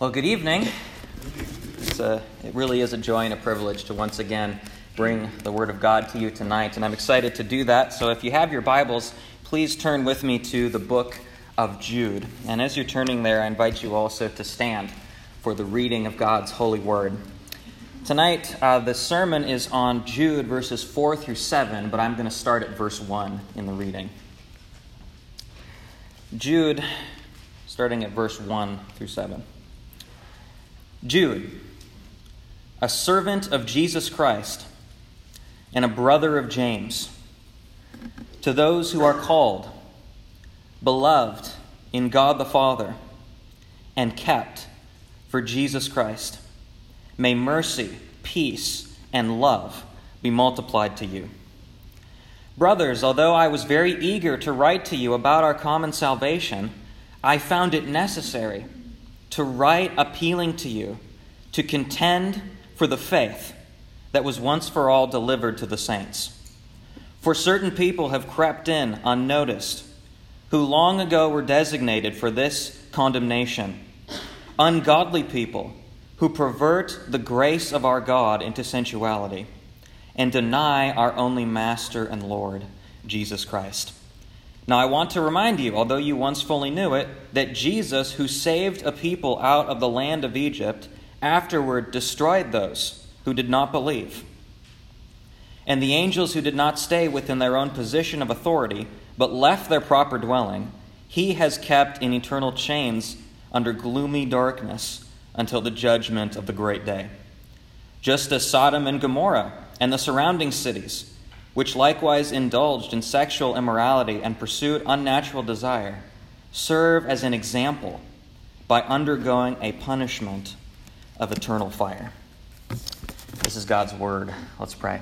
Well, good evening. A, it really is a joy and a privilege to once again bring the Word of God to you tonight, and I'm excited to do that. So if you have your Bibles, please turn with me to the book of Jude. And as you're turning there, I invite you also to stand for the reading of God's holy Word. Tonight, uh, the sermon is on Jude verses 4 through 7, but I'm going to start at verse 1 in the reading. Jude, starting at verse 1 through 7. Jude, a servant of Jesus Christ and a brother of James, to those who are called, beloved in God the Father, and kept for Jesus Christ, may mercy, peace, and love be multiplied to you. Brothers, although I was very eager to write to you about our common salvation, I found it necessary to write appealing to you to contend for the faith that was once for all delivered to the saints. For certain people have crept in unnoticed, who long ago were designated for this condemnation. Ungodly people who pervert the grace of our God into sensuality and deny our only Master and Lord, Jesus Christ. Now, I want to remind you, although you once fully knew it, that Jesus, who saved a people out of the land of Egypt, afterward destroyed those who did not believe. And the angels who did not stay within their own position of authority, but left their proper dwelling, he has kept in eternal chains under gloomy darkness until the judgment of the great day. Just as Sodom and Gomorrah and the surrounding cities, which likewise indulged in sexual immorality and pursued unnatural desire, serve as an example by undergoing a punishment of eternal fire. This is God's word. Let's pray.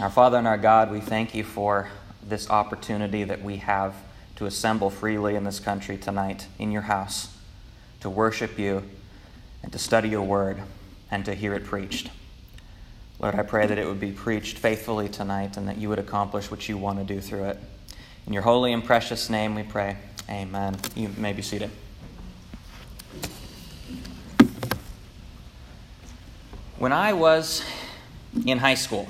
Our Father and our God, we thank you for this opportunity that we have to assemble freely in this country tonight in your house, to worship you and to study your word and to hear it preached. Lord, I pray that it would be preached faithfully tonight and that you would accomplish what you want to do through it. In your holy and precious name we pray. Amen. You may be seated. When I was in high school,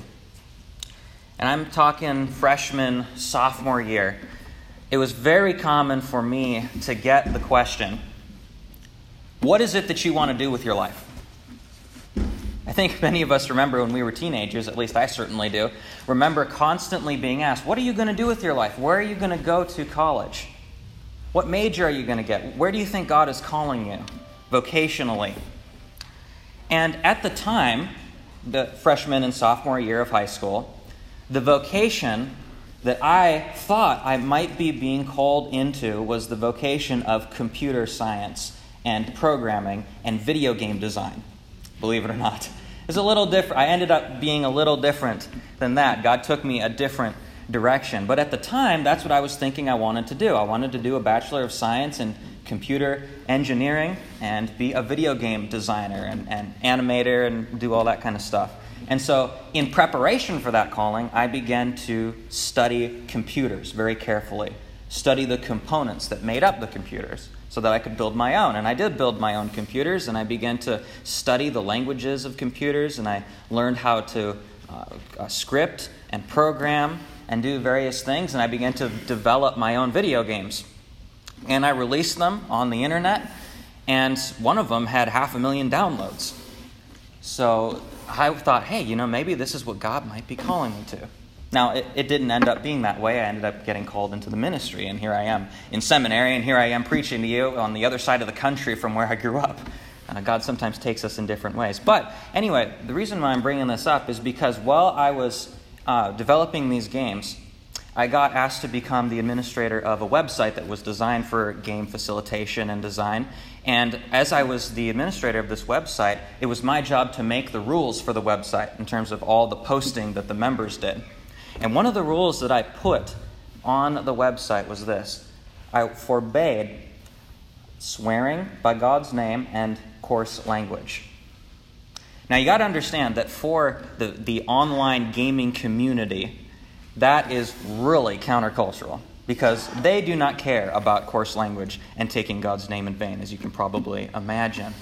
and I'm talking freshman, sophomore year, it was very common for me to get the question what is it that you want to do with your life? I think many of us remember when we were teenagers, at least I certainly do, remember constantly being asked, What are you going to do with your life? Where are you going to go to college? What major are you going to get? Where do you think God is calling you vocationally? And at the time, the freshman and sophomore year of high school, the vocation that I thought I might be being called into was the vocation of computer science and programming and video game design, believe it or not. It's a little different. I ended up being a little different than that. God took me a different direction. But at the time, that's what I was thinking I wanted to do. I wanted to do a Bachelor of Science in computer engineering and be a video game designer and, and animator and do all that kind of stuff. And so, in preparation for that calling, I began to study computers very carefully, study the components that made up the computers so that I could build my own. And I did build my own computers, and I began to study the languages of computers, and I learned how to uh, uh, script and program and do various things, and I began to develop my own video games. And I released them on the internet, and one of them had half a million downloads. So I thought, hey, you know, maybe this is what God might be calling me to. Now, it, it, didn't end up being that way. I ended up getting called into the ministry, and here I am in seminary, and here I am preaching to you on the other side of the country from where I grew up. Uh, God sometimes takes us in different ways. But anyway, the reason why I'm bringing this up is because while I was uh, developing these games, I got asked to become the administrator of a website that was designed for game facilitation and design. And as I was the administrator of this website, it was my job to make the rules for the website in terms of all the posting that the members did. And one of the rules that I put on the website was this I forbade swearing by God's name and coarse language. Now, you got to understand that for the, the online gaming community, that is really countercultural. because they do not care about coarse language and taking God's name in vain, as you can probably imagine.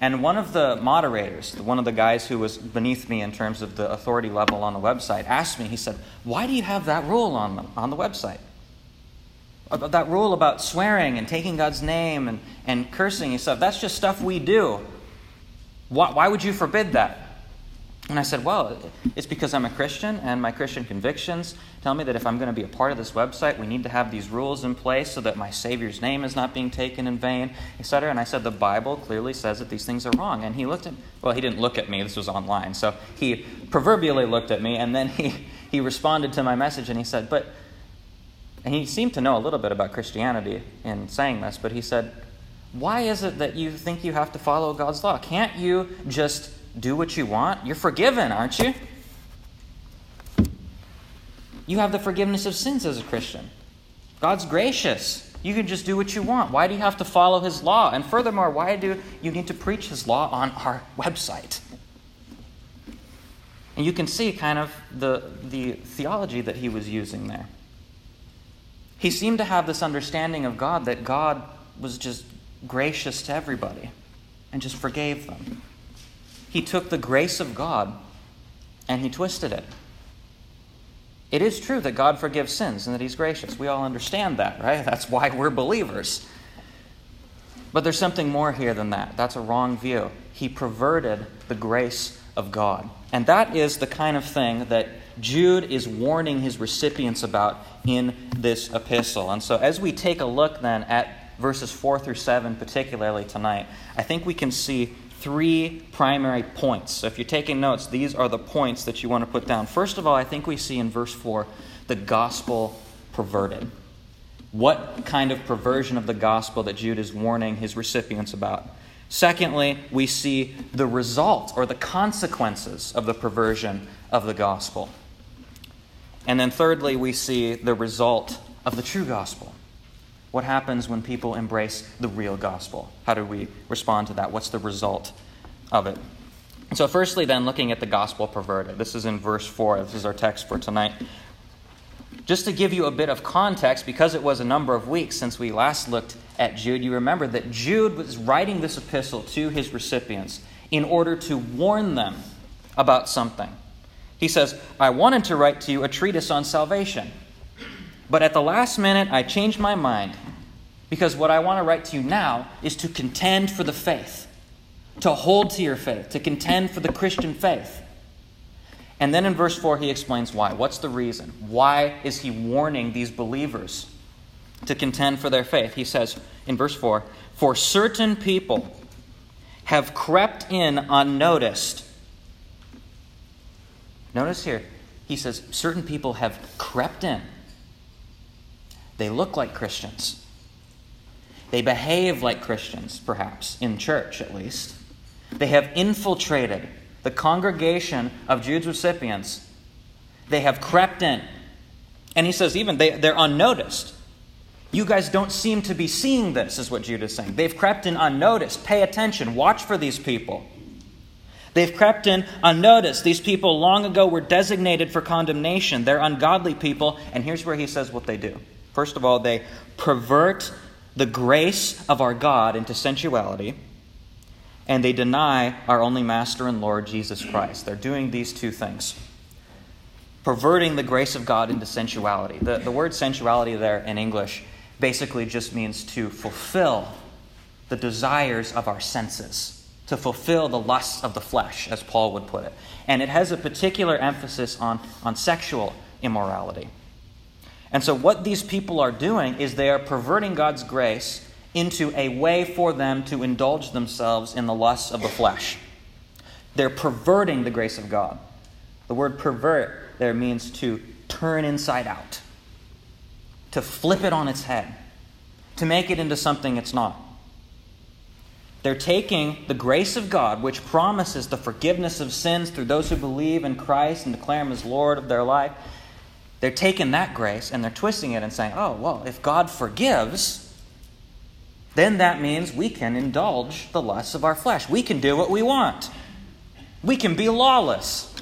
And one of the moderators, one of the guys who was beneath me in terms of the authority level on the website, asked me, he said, Why do you have that rule on the, on the website? About that rule about swearing and taking God's name and, and cursing and stuff. That's just stuff we do. Why, why would you forbid that? And I said, Well, it's because I'm a Christian, and my Christian convictions tell me that if I'm going to be a part of this website, we need to have these rules in place so that my Savior's name is not being taken in vain, etc. And I said, The Bible clearly says that these things are wrong. And he looked at well, he didn't look at me, this was online. So he proverbially looked at me, and then he, he responded to my message, and he said, But, and he seemed to know a little bit about Christianity in saying this, but he said, Why is it that you think you have to follow God's law? Can't you just do what you want, you're forgiven, aren't you? You have the forgiveness of sins as a Christian. God's gracious. You can just do what you want. Why do you have to follow His law? And furthermore, why do you need to preach His law on our website? And you can see kind of the, the theology that he was using there. He seemed to have this understanding of God that God was just gracious to everybody and just forgave them he took the grace of God and he twisted it. It is true that God forgives sins and that he's gracious. We all understand that, right? That's why we're believers. But there's something more here than that. That's a wrong view. He perverted the grace of God. And that is the kind of thing that Jude is warning his recipients about in this epistle. And so, as we take a look then at verses 4 through 7, particularly tonight, I think we can see three primary points. So if you're taking notes, these are the points that you want to put down. First of all, I think we see in verse 4 the gospel perverted. What kind of perversion of the gospel that Jude is warning his recipients about? Secondly, we see the result or the consequences of the perversion of the gospel. And then thirdly, we see the result of the true gospel. What happens when people embrace the real gospel? How do we respond to that? What's the result of it? So, firstly, then, looking at the gospel perverted. This is in verse 4. This is our text for tonight. Just to give you a bit of context, because it was a number of weeks since we last looked at Jude, you remember that Jude was writing this epistle to his recipients in order to warn them about something. He says, I wanted to write to you a treatise on salvation but at the last minute, I changed my mind because what I want to write to you now is to contend for the faith, to hold to your faith, to contend for the Christian faith. And then in verse 4, he explains why. What's the reason? Why is he warning these believers to contend for their faith? He says in verse 4 For certain people have crept in unnoticed. Notice here, he says, certain people have crept in they look like Christians. They behave like Christians, perhaps, in church at least. They have infiltrated the congregation of Jude's recipients. They have crept in. And he says, even they, they're unnoticed. You guys don't seem to be seeing this, is what Jude is saying. They've crept in unnoticed. Pay attention. Watch for these people. They've crept in unnoticed. These people long ago were designated for condemnation. They're ungodly people. And here's where he says what they do. First of all, they pervert the grace of our God into sensuality, and they deny our only Master and Lord, Jesus Christ. They're doing these two things perverting the grace of God into sensuality. The, the word sensuality there in English basically just means to fulfill the desires of our senses, to fulfill the lusts of the flesh, as Paul would put it. And it has a particular emphasis on, on sexual immorality. And so, what these people are doing is they are perverting God's grace into a way for them to indulge themselves in the lusts of the flesh. They're perverting the grace of God. The word pervert there means to turn inside out, to flip it on its head, to make it into something it's not. They're taking the grace of God, which promises the forgiveness of sins through those who believe in Christ and declare Him as Lord of their life, they're taking that grace and they're twisting it and saying, oh, well, if God forgives, then that means we can indulge the lusts of our flesh. We can do what we want. We can be lawless.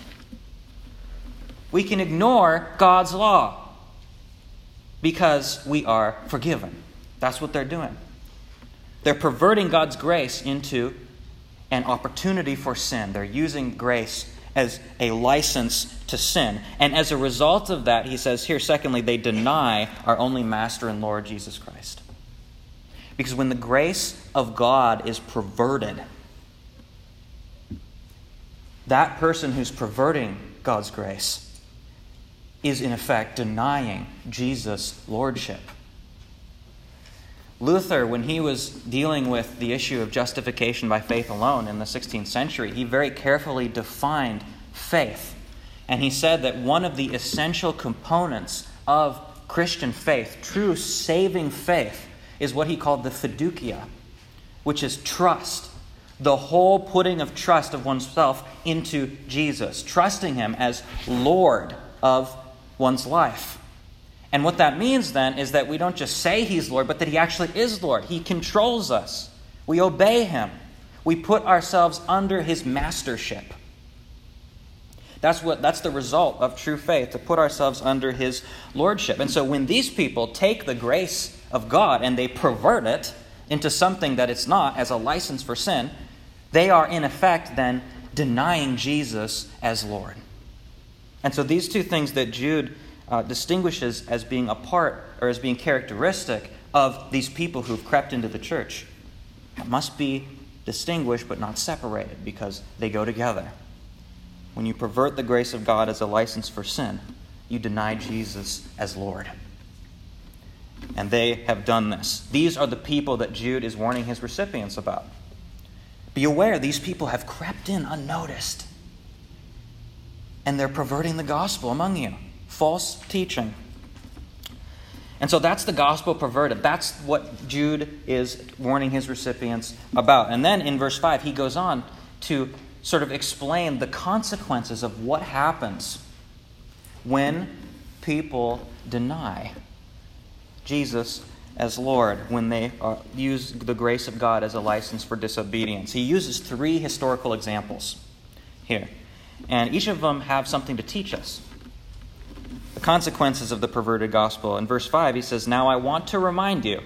We can ignore God's law. because we are forgiven. That's what they're doing. They're perverting God's grace into an opportunity for sin. They're using grace as a license to sin. And as a result of that, he says here, secondly, they deny our only Master and Lord Jesus Christ. Because when the grace of God is perverted, that person who's perverting God's grace is in effect denying Jesus' lordship. Luther, when he was dealing with the issue of justification by faith alone in the 16th century, he very carefully defined faith. And he said that one of the essential components of Christian faith, true saving faith, is what he called the fiducia, which is trust. The whole putting of trust of oneself into Jesus, trusting him as Lord of one's life. And what that means then is that we don't just say He's Lord, but that He actually is Lord. He controls us. We obey Him. We put ourselves under His mastership. That's, what, that's the result of true faith, to put ourselves under His lordship. And so when these people take the grace of God and they pervert it into something that it's not as a license for sin, they are in effect then denying Jesus as Lord. And so these two things that Jude uh, distinguishes as being a part or as being characteristic of these people who've crept into the church must be distinguished but not separated because they go together. When you pervert the grace of God as a license for sin, you deny Jesus as Lord. And they have done this. These are the people that Jude is warning his recipients about. Be aware, these people have crept in unnoticed. And they're perverting the gospel among you false teaching. And so that's the gospel perverted. That's what Jude is warning his recipients about. And then in verse 5, he goes on to sort of explain the consequences of what happens when people deny Jesus as Lord, when they are, use the grace of God as a license for disobedience. He uses three historical examples here, and each of them have something to teach us consequences of the perverted gospel. In verse 5, he says, Now I want to remind you,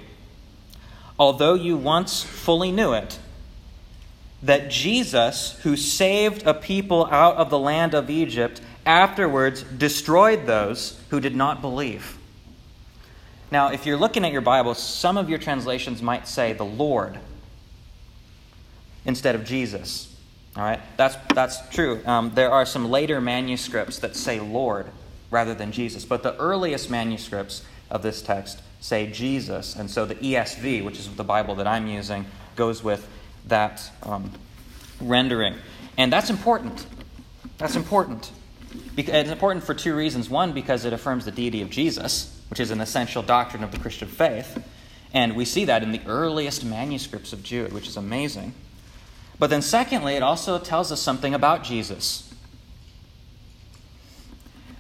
although you once fully knew it, that Jesus, who saved a people out of the land of Egypt, afterwards destroyed those who did not believe. Now, if you're looking at your Bible, some of your translations might say the Lord instead of Jesus. All right, that's, that's true. Um, there are some later manuscripts that say Lord rather than Jesus. But the earliest manuscripts of this text say Jesus, and so the ESV, which is the Bible that I'm using, goes with that um, rendering. And that's important. That's important. It's important for two reasons. One, because it affirms the deity of Jesus, which is an essential doctrine of the Christian faith. And we see that in the earliest manuscripts of Jude, which is amazing. But then, secondly, it also tells us something about Jesus.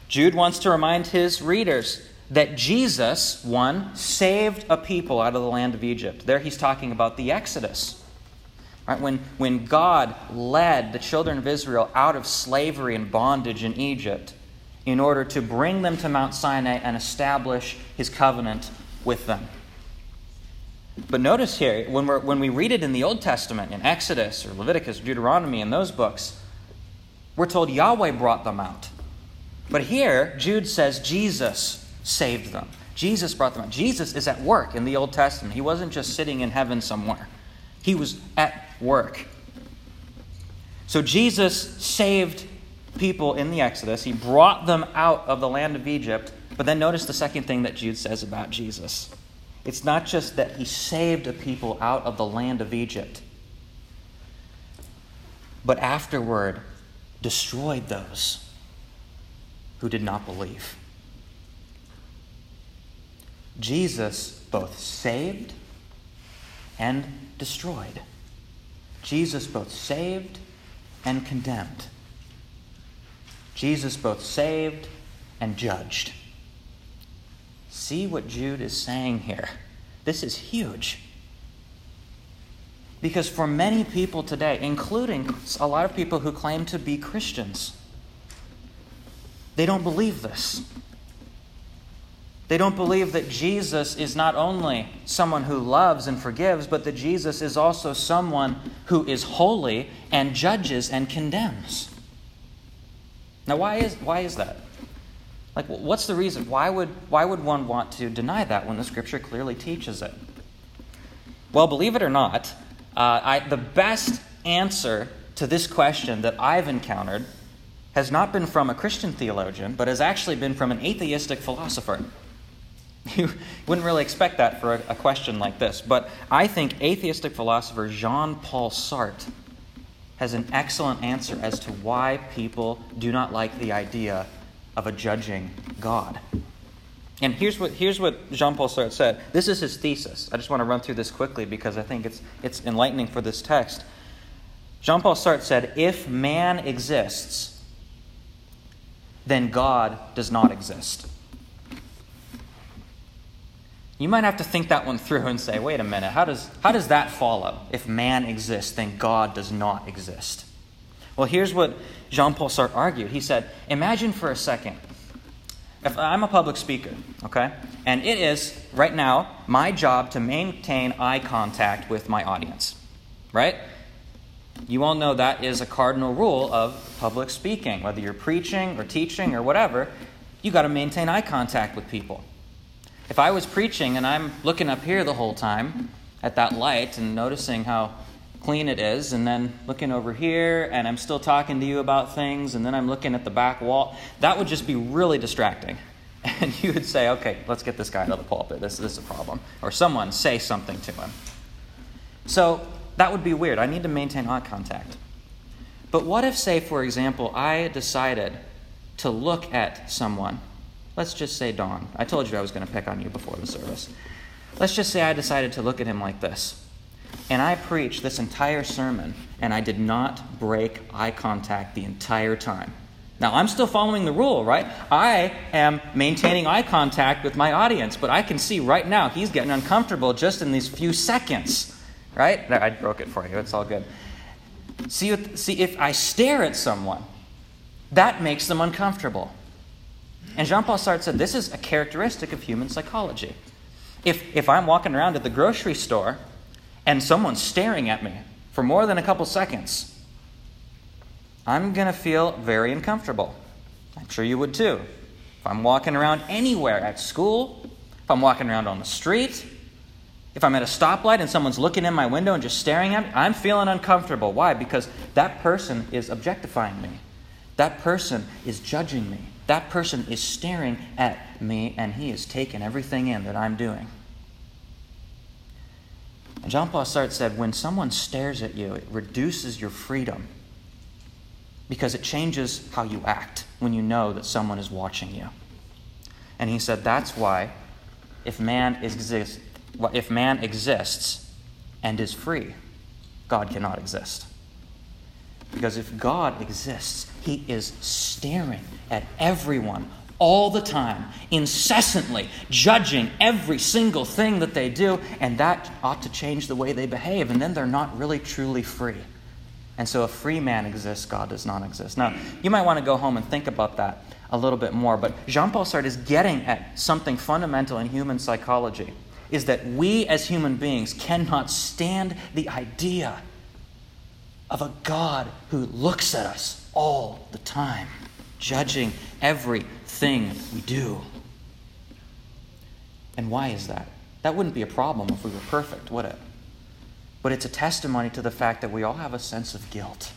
Jude wants to remind his readers that Jesus, one, saved a people out of the land of Egypt. There he's talking about the Exodus. Right? When, when God led the children of Israel out of slavery and bondage in Egypt in order to bring them to Mount Sinai and establish his covenant with them. But notice here, when, we when we read it in the Old Testament, in Exodus or Leviticus, Deuteronomy, in those books, we're told Yahweh brought them out. But here, Jude says Jesus saved them. Jesus brought them out. Jesus is at work in the Old Testament. He wasn't just sitting in heaven somewhere, he was at work. So Jesus saved people in the Exodus, he brought them out of the land of Egypt. But then notice the second thing that Jude says about Jesus. It's not just that he saved a people out of the land of Egypt, but afterward destroyed those who did not believe. Jesus both saved and destroyed. Jesus both saved and condemned. Jesus both saved and judged. See what Jude is saying here. This is huge. Because for many people today, including a lot of people who claim to be Christians, they don't believe this. They don't believe that Jesus is not only someone who loves and forgives, but that Jesus is also someone who is holy and judges and condemns. Now, why is, why is that? Like, what's the reason? Why would, why would one want to deny that when the scripture clearly teaches it? Well, believe it or not, uh, I, the best answer to this question that I've encountered has not been from a Christian theologian, but has actually been from an atheistic philosopher. You wouldn't really expect that for a, a question like this, but I think atheistic philosopher Jean Paul Sartre has an excellent answer as to why people do not like the idea of a judging God. And here's what, here's what Jean Paul Sartre said. This is his thesis. I just want to run through this quickly because I think it's, it's enlightening for this text. Jean Paul Sartre said, If man exists, then God does not exist. You might have to think that one through and say, wait a minute, how does, how does that follow? If man exists, then God does not exist. Well, here's what Jean Paul Sartre argued. He said, Imagine for a second, if I'm a public speaker, okay, and it is, right now, my job to maintain eye contact with my audience, right? You all know that is a cardinal rule of public speaking. Whether you're preaching or teaching or whatever, you got to maintain eye contact with people. If I was preaching and I'm looking up here the whole time at that light and noticing how clean it is, and then looking over here and I'm still talking to you about things, and then I'm looking at the back wall, that would just be really distracting. And you would say, okay, let's get this guy out of the pulpit. This, this is a problem. Or someone say something to him. So that would be weird. I need to maintain eye contact. But what if, say, for example, I decided to look at someone Let's just say Don. I told you I was going to pick on you before the service. Let's just say I decided to look at him like this. And I preached this entire sermon, and I did not break eye contact the entire time. Now, I'm still following the rule, right? I am maintaining eye contact with my audience, but I can see right now he's getting uncomfortable just in these few seconds, right? I broke it for you. It's all good. See, see if I stare at someone, that makes them uncomfortable. And Jean Paul Sartre said this is a characteristic of human psychology. If, if I'm walking around at the grocery store and someone's staring at me for more than a couple seconds, I'm going to feel very uncomfortable. I'm sure you would too. If I'm walking around anywhere at school, if I'm walking around on the street, if I'm at a stoplight and someone's looking in my window and just staring at me, I'm feeling uncomfortable. Why? Because that person is objectifying me. That person is judging me. That person is staring at me and he is taking everything in that I'm doing. And Jean Paul Sartre said when someone stares at you, it reduces your freedom because it changes how you act when you know that someone is watching you. And he said that's why if man exists, if man exists and is free, God cannot exist. Because if God exists, he is staring at everyone all the time, incessantly judging every single thing that they do, and that ought to change the way they behave, and then they're not really truly free. And so, a free man exists, God does not exist. Now, you might want to go home and think about that a little bit more, but Jean Paul Sartre is getting at something fundamental in human psychology is that we as human beings cannot stand the idea of a God who looks at us all the time judging everything we do. And why is that? That wouldn't be a problem if we were perfect, would it? But it's a testimony to the fact that we all have a sense of guilt.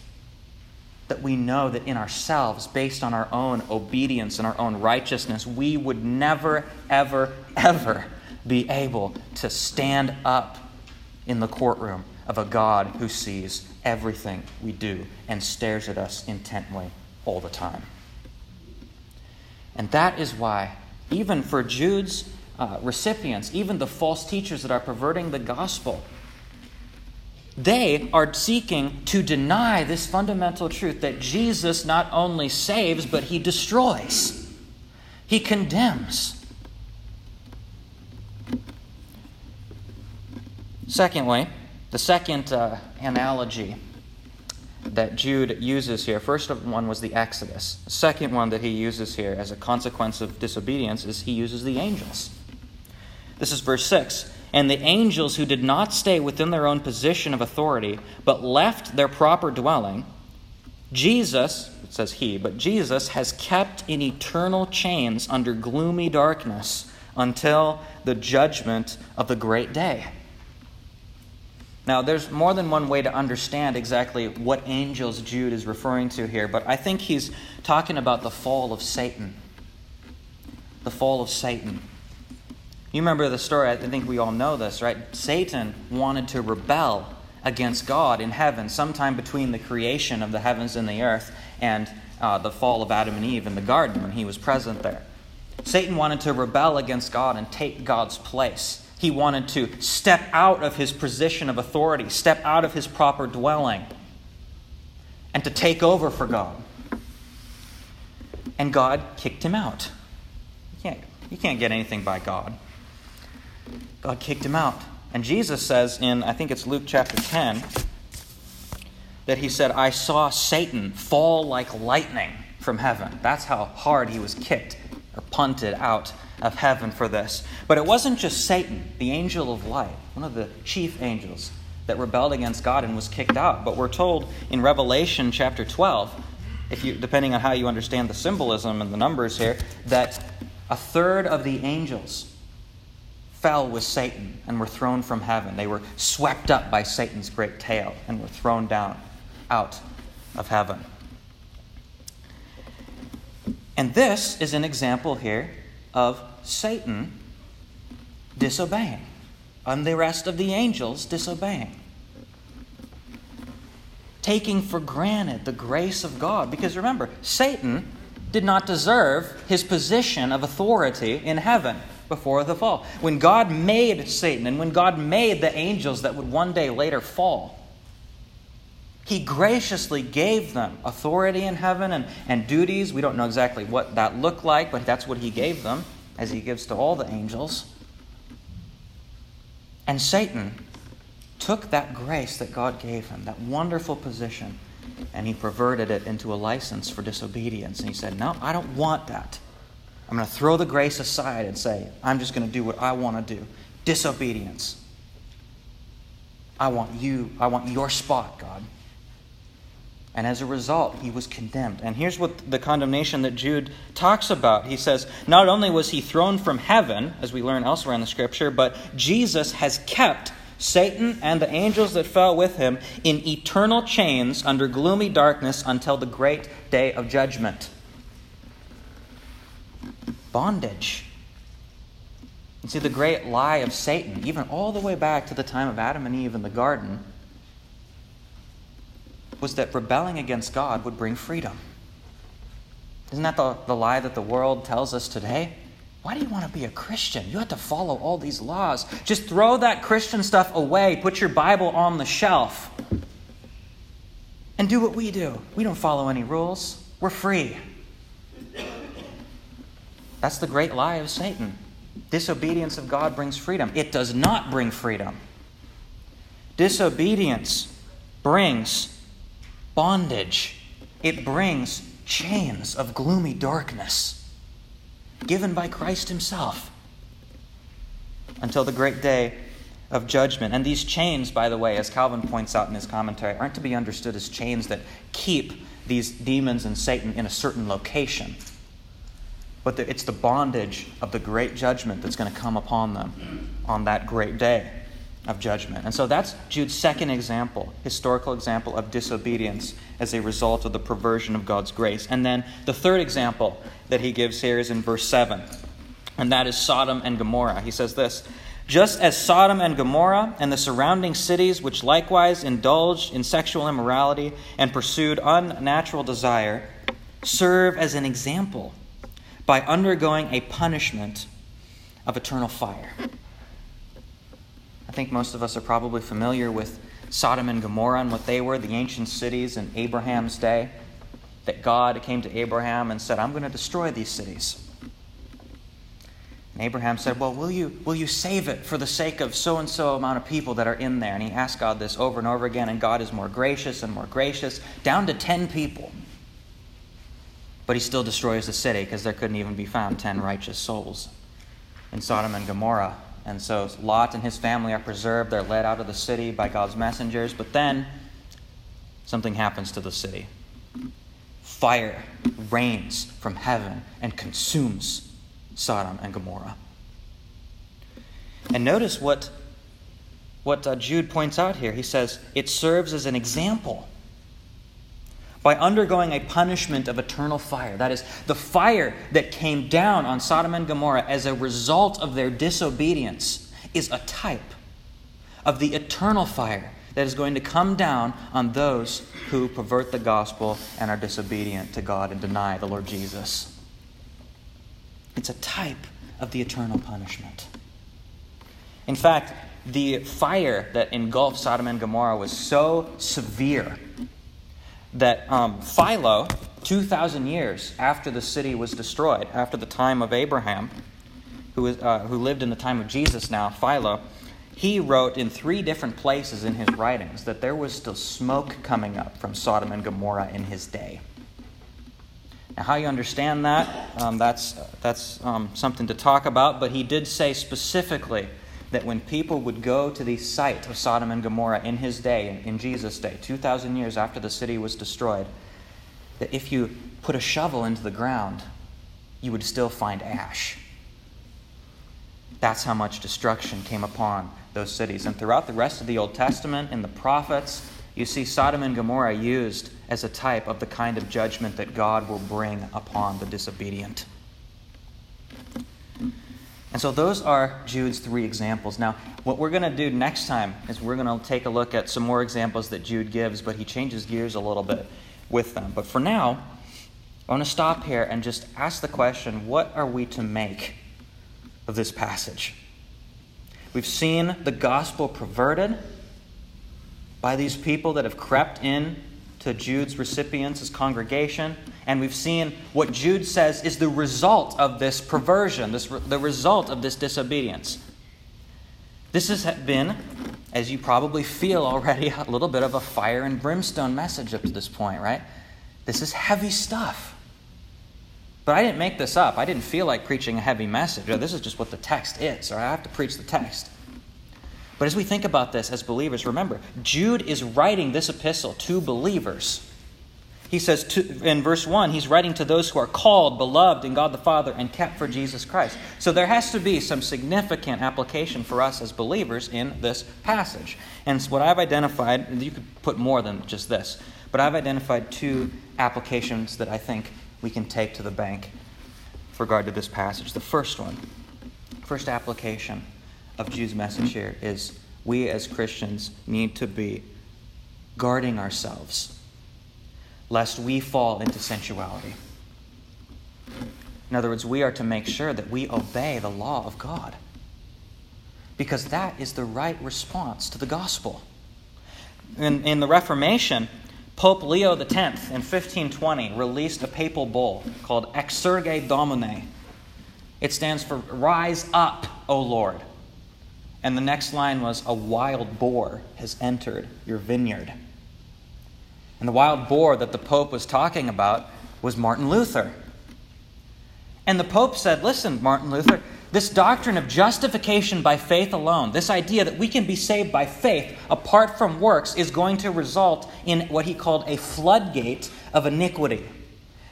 That we know that in ourselves, based on our own obedience and our own righteousness, we would never, ever, ever be able to stand up in the courtroom of a God who sees everything we do and stares at us intently all the time. And that is why, even for Jude's uh, recipients, even the false teachers that are perverting the gospel, they are seeking to deny this fundamental truth that Jesus not only saves, but he destroys, he condemns. Secondly, the second uh, analogy that Jude uses here. First one was the Exodus. The second one that he uses here as a consequence of disobedience is he uses the angels. This is verse 6. And the angels who did not stay within their own position of authority, but left their proper dwelling, Jesus, it says he, but Jesus has kept in eternal chains under gloomy darkness until the judgment of the great day. Now, there's more than one way to understand exactly what angels Jude is referring to here, but I think he's talking about the fall of Satan. The fall of Satan. You remember the story, I think we all know this, right? Satan wanted to rebel against God in heaven sometime between the creation of the heavens and the earth and uh, the fall of Adam and Eve in the garden when he was present there. Satan wanted to rebel against God and take God's place. He wanted to step out of his position of authority, step out of his proper dwelling, and to take over for God. And God kicked him out. You can't, you can't get anything by God. God kicked him out. And Jesus says in, I think it's Luke chapter 10, that he said, I saw Satan fall like lightning from heaven. That's how hard he was kicked or punted out of heaven for this. But it wasn't just Satan, the angel of light, one of the chief angels that rebelled against God and was kicked out. But we're told in Revelation chapter 12, if you, depending on how you understand the symbolism and the numbers here, that a third of the angels fell with Satan and were thrown from heaven. They were swept up by Satan's great tail and were thrown down out of heaven. And this is an example here of Satan disobeying and the rest of the angels disobeying. Taking for granted the grace of God. Because remember, Satan did not deserve his position of authority in heaven before the fall. When God made Satan and when God made the angels that would one day later fall, He graciously gave them authority in heaven and, and duties. We don't know exactly what that looked like, but that's what He gave them, as He gives to all the angels. And Satan took that grace that God gave him, that wonderful position, and he perverted it into a license for disobedience. And he said, No, I don't want that. I'm going to throw the grace aside and say, I'm just going to do what I want to do. Disobedience. I want you, I want your spot, God. And as a result, he was condemned. And here's what the condemnation that Jude talks about. He says, Not only was he thrown from heaven, as we learn elsewhere in the scripture, but Jesus has kept Satan and the angels that fell with him in eternal chains under gloomy darkness until the great day of judgment bondage. You see, the great lie of Satan, even all the way back to the time of Adam and Eve in the garden, was that rebelling against God would bring freedom. Isn't that the, the lie that the world tells us today? Why do you want to be a Christian? You have to follow all these laws. Just throw that Christian stuff away, put your Bible on the shelf, and do what we do. We don't follow any rules, we're free. That's the great lie of Satan. Disobedience of God brings freedom. It does not bring freedom. Disobedience brings bondage, it brings chains of gloomy darkness given by Christ Himself until the great day of judgment. And these chains, by the way, as Calvin points out in his commentary, aren't to be understood as chains that keep these demons and Satan in a certain location. But it's the bondage of the great judgment that's going to come upon them on that great day of judgment. And so that's Jude's second example, historical example of disobedience as a result of the perversion of God's grace. And then the third example that he gives here is in verse 7, and that is Sodom and Gomorrah. He says this Just as Sodom and Gomorrah and the surrounding cities, which likewise indulged in sexual immorality and pursued unnatural desire, serve as an example by undergoing a punishment of eternal fire. I think most of us are probably familiar with Sodom and Gomorrah and what they were, the ancient cities in Abraham's day. That God came to Abraham and said, I'm going to destroy these cities. And Abraham said, Well, will you, will you save it for the sake of so and so amount of people that are in there? And he asked God this over and over again, and God is more gracious and more gracious, down to 10 people. But he still destroys the city because there couldn't even be found 10 righteous souls in Sodom and Gomorrah. And so Lot and his family are preserved. They're led out of the city by God's messengers. But then something happens to the city. Fire rains from heaven and consumes Sodom and Gomorrah. And notice what, what uh, Jude points out here. He says, it serves as an example by undergoing a punishment of eternal fire. That is, the fire that came down on Sodom and Gomorrah as a result of their disobedience is a type of the eternal fire that is going to come down on those who pervert the gospel and are disobedient to God and deny the Lord Jesus. It's a type of the eternal punishment. In fact, the fire that engulfed Sodom and Gomorrah was so severe that um, Philo, 2,000 years after the city was destroyed, after the time of Abraham, who, was, uh, who lived in the time of Jesus now, Philo, he wrote in three different places in his writings that there was still smoke coming up from Sodom and Gomorrah in his day. Now, how you understand that, um, that's, that's um, something to talk about, but he did say specifically that when people would go to the site of Sodom and Gomorrah in his day, in Jesus' day, 2,000 years after the city was destroyed, that if you put a shovel into the ground, you would still find ash. That's how much destruction came upon those cities. And throughout the rest of the Old Testament, in the prophets, you see Sodom and Gomorrah used as a type of the kind of judgment that God will bring upon the disobedient. And so those are Jude's three examples. Now, what we're going to do next time is we're going to take a look at some more examples that Jude gives, but he changes gears a little bit with them. But for now, I want to stop here and just ask the question what are we to make of this passage? We've seen the gospel perverted by these people that have crept in to Jude's recipients, his congregation. And we've seen what Jude says is the result of this perversion, this, the result of this disobedience. This has been, as you probably feel already, a little bit of a fire and brimstone message up to this point, right? This is heavy stuff. But I didn't make this up. I didn't feel like preaching a heavy message. Oh, this is just what the text is, or I have to preach the text. But as we think about this as believers, remember, Jude is writing this epistle to believers. He says to, in verse 1, he's writing to those who are called, beloved in God the Father, and kept for Jesus Christ. So there has to be some significant application for us as believers in this passage. And what I've identified, you could put more than just this, but I've identified two applications that I think we can take to the bank with regard to this passage. The first one, first application of Jude's message here is we as Christians need to be guarding ourselves lest we fall into sensuality. In other words, we are to make sure that we obey the law of God because that is the right response to the gospel. In, in the Reformation, Pope Leo X in 1520 released a papal bull called Exsurge Domine. It stands for Rise up, O Lord. And the next line was, A wild boar has entered your vineyard. And the wild boar that the Pope was talking about was Martin Luther. And the Pope said, Listen, Martin Luther, this doctrine of justification by faith alone, this idea that we can be saved by faith apart from works, is going to result in what he called a floodgate of iniquity.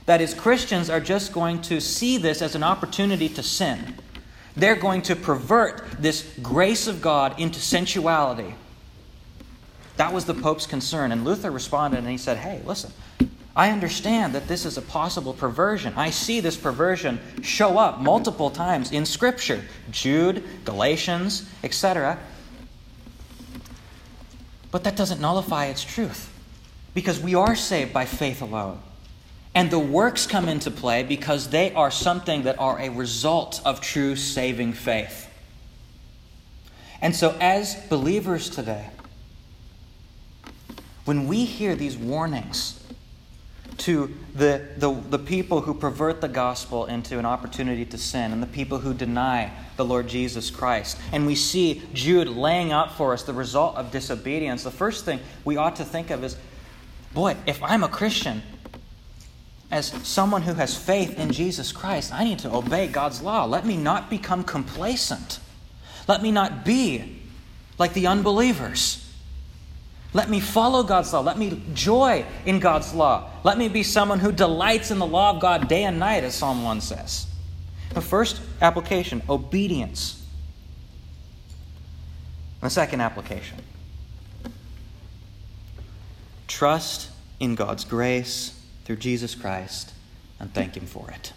That is, Christians are just going to see this as an opportunity to sin. They're going to pervert this grace of God into sensuality. That was the Pope's concern. And Luther responded and he said, Hey, listen, I understand that this is a possible perversion. I see this perversion show up multiple times in Scripture Jude, Galatians, etc. But that doesn't nullify its truth because we are saved by faith alone. And the works come into play because they are something that are a result of true saving faith. And so, as believers today, when we hear these warnings to the, the, the people who pervert the gospel into an opportunity to sin and the people who deny the Lord Jesus Christ. And we see Jude laying out for us the result of disobedience. The first thing we ought to think of is boy, if I'm a Christian, as someone who has faith in Jesus Christ, I need to obey God's law. Let me not become complacent. Let me not be like the unbelievers. Let me follow God's law. Let me joy in God's law. Let me be someone who delights in the law of God day and night, as Psalm 1 says. The first application obedience. The second application trust in God's grace through Jesus Christ and thank Him for it.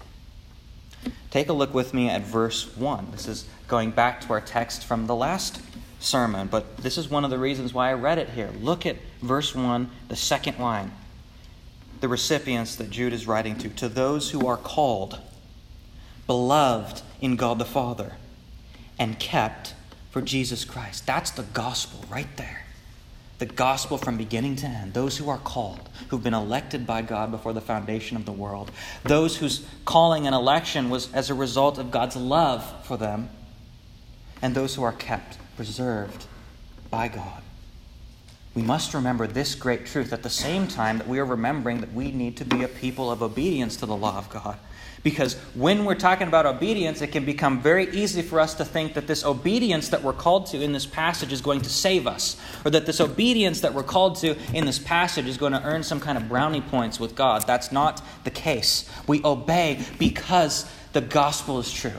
Take a look with me at verse 1. This is going back to our text from the last sermon, but this is one of the reasons why I read it here. Look at verse 1, the second line. The recipients that Jude is writing to, to those who are called, beloved in God the Father, and kept for Jesus Christ. That's the gospel right there. The gospel from beginning to end. Those who are called, who've been elected by God before the foundation of the world. Those whose calling and election was as a result of God's love for them. And those who are kept preserved by God. We must remember this great truth at the same time that we are remembering that we need to be a people of obedience to the law of God. Because when we're talking about obedience, it can become very easy for us to think that this obedience that we're called to in this passage is going to save us, or that this obedience that we're called to in this passage is going to earn some kind of brownie points with God. That's not the case. We obey because the gospel is true.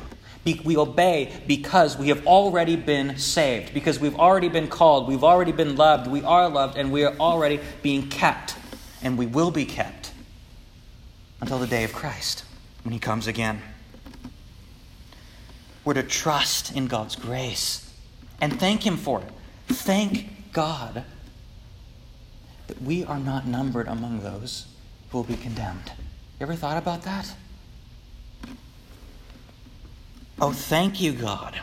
We obey because we have already been saved, because we've already been called, we've already been loved, we are loved, and we are already being kept, and we will be kept until the day of Christ when He comes again. We're to trust in God's grace and thank Him for it. Thank God that we are not numbered among those who will be condemned. You ever thought about that? Oh, thank you, God,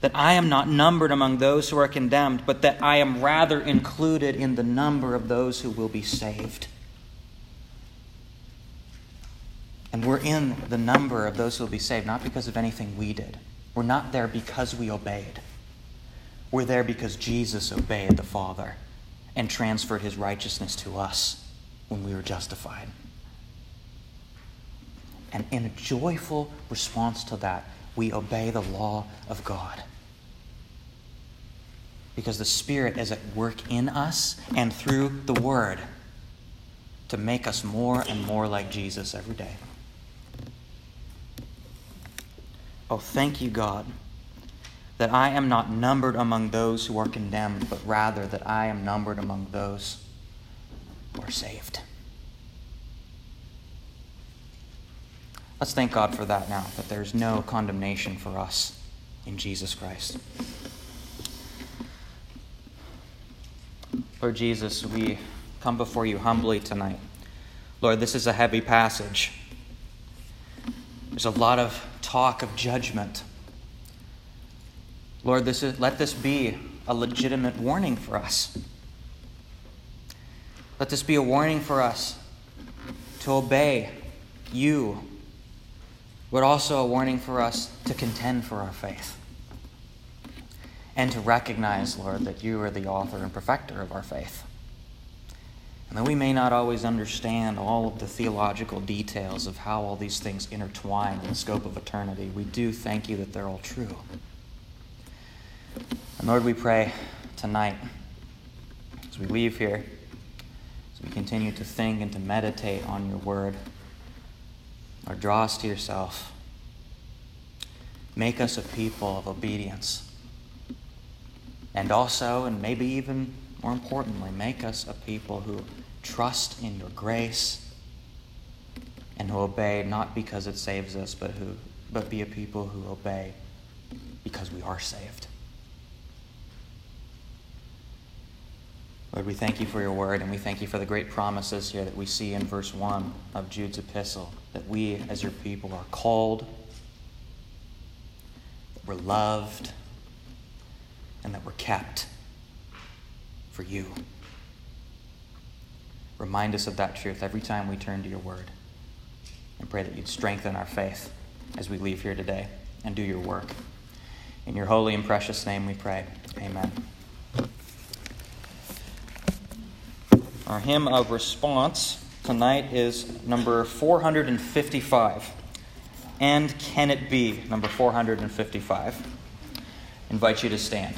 that I am not numbered among those who are condemned, but that I am rather included in the number of those who will be saved. And we're in the number of those who will be saved, not because of anything we did. We're not there because we obeyed. We're there because Jesus obeyed the Father and transferred his righteousness to us when we were justified. And in a joyful response to that, we obey the law of God. Because the Spirit is at work in us and through the Word to make us more and more like Jesus every day. Oh, thank you, God, that I am not numbered among those who are condemned, but rather that I am numbered among those who are saved. Let's thank God for that now, that there's no condemnation for us in Jesus Christ. Lord Jesus, we come before you humbly tonight. Lord, this is a heavy passage. There's a lot of talk of judgment. Lord, this is, let this be a legitimate warning for us. Let this be a warning for us to obey you but also a warning for us to contend for our faith and to recognize, Lord, that you are the author and perfecter of our faith. And that we may not always understand all of the theological details of how all these things intertwine in the scope of eternity, we do thank you that they're all true. And Lord, we pray tonight, as we leave here, as we continue to think and to meditate on your word, or draw us to yourself. Make us a people of obedience. And also, and maybe even more importantly, make us a people who trust in your grace and who obey not because it saves us, but who but be a people who obey because we are saved. Lord, we thank you for your word, and we thank you for the great promises here that we see in verse 1 of Jude's epistle that we, as your people, are called, that we're loved, and that we're kept for you. Remind us of that truth every time we turn to your word. And pray that you'd strengthen our faith as we leave here today and do your work. In your holy and precious name we pray. Amen. Our hymn of response tonight is number 455. And Can It Be, number 455. I invite you to stand.